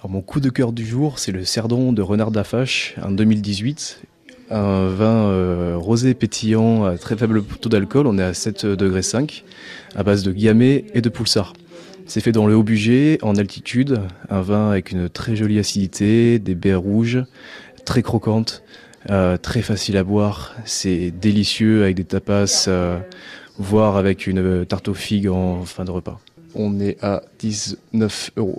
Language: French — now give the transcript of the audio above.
Alors, mon coup de cœur du jour, c'est le Cerdon de Renard d'Afache en 2018. Un vin euh, rosé pétillant à très faible taux d'alcool, on est à 7 degrés à base de gamay et de Poulsard. C'est fait dans le haut budget, en altitude, un vin avec une très jolie acidité, des baies rouges, très croquantes, euh, très facile à boire. C'est délicieux avec des tapas, euh, voire avec une tarte aux figues en fin de repas. On est à 19 euros.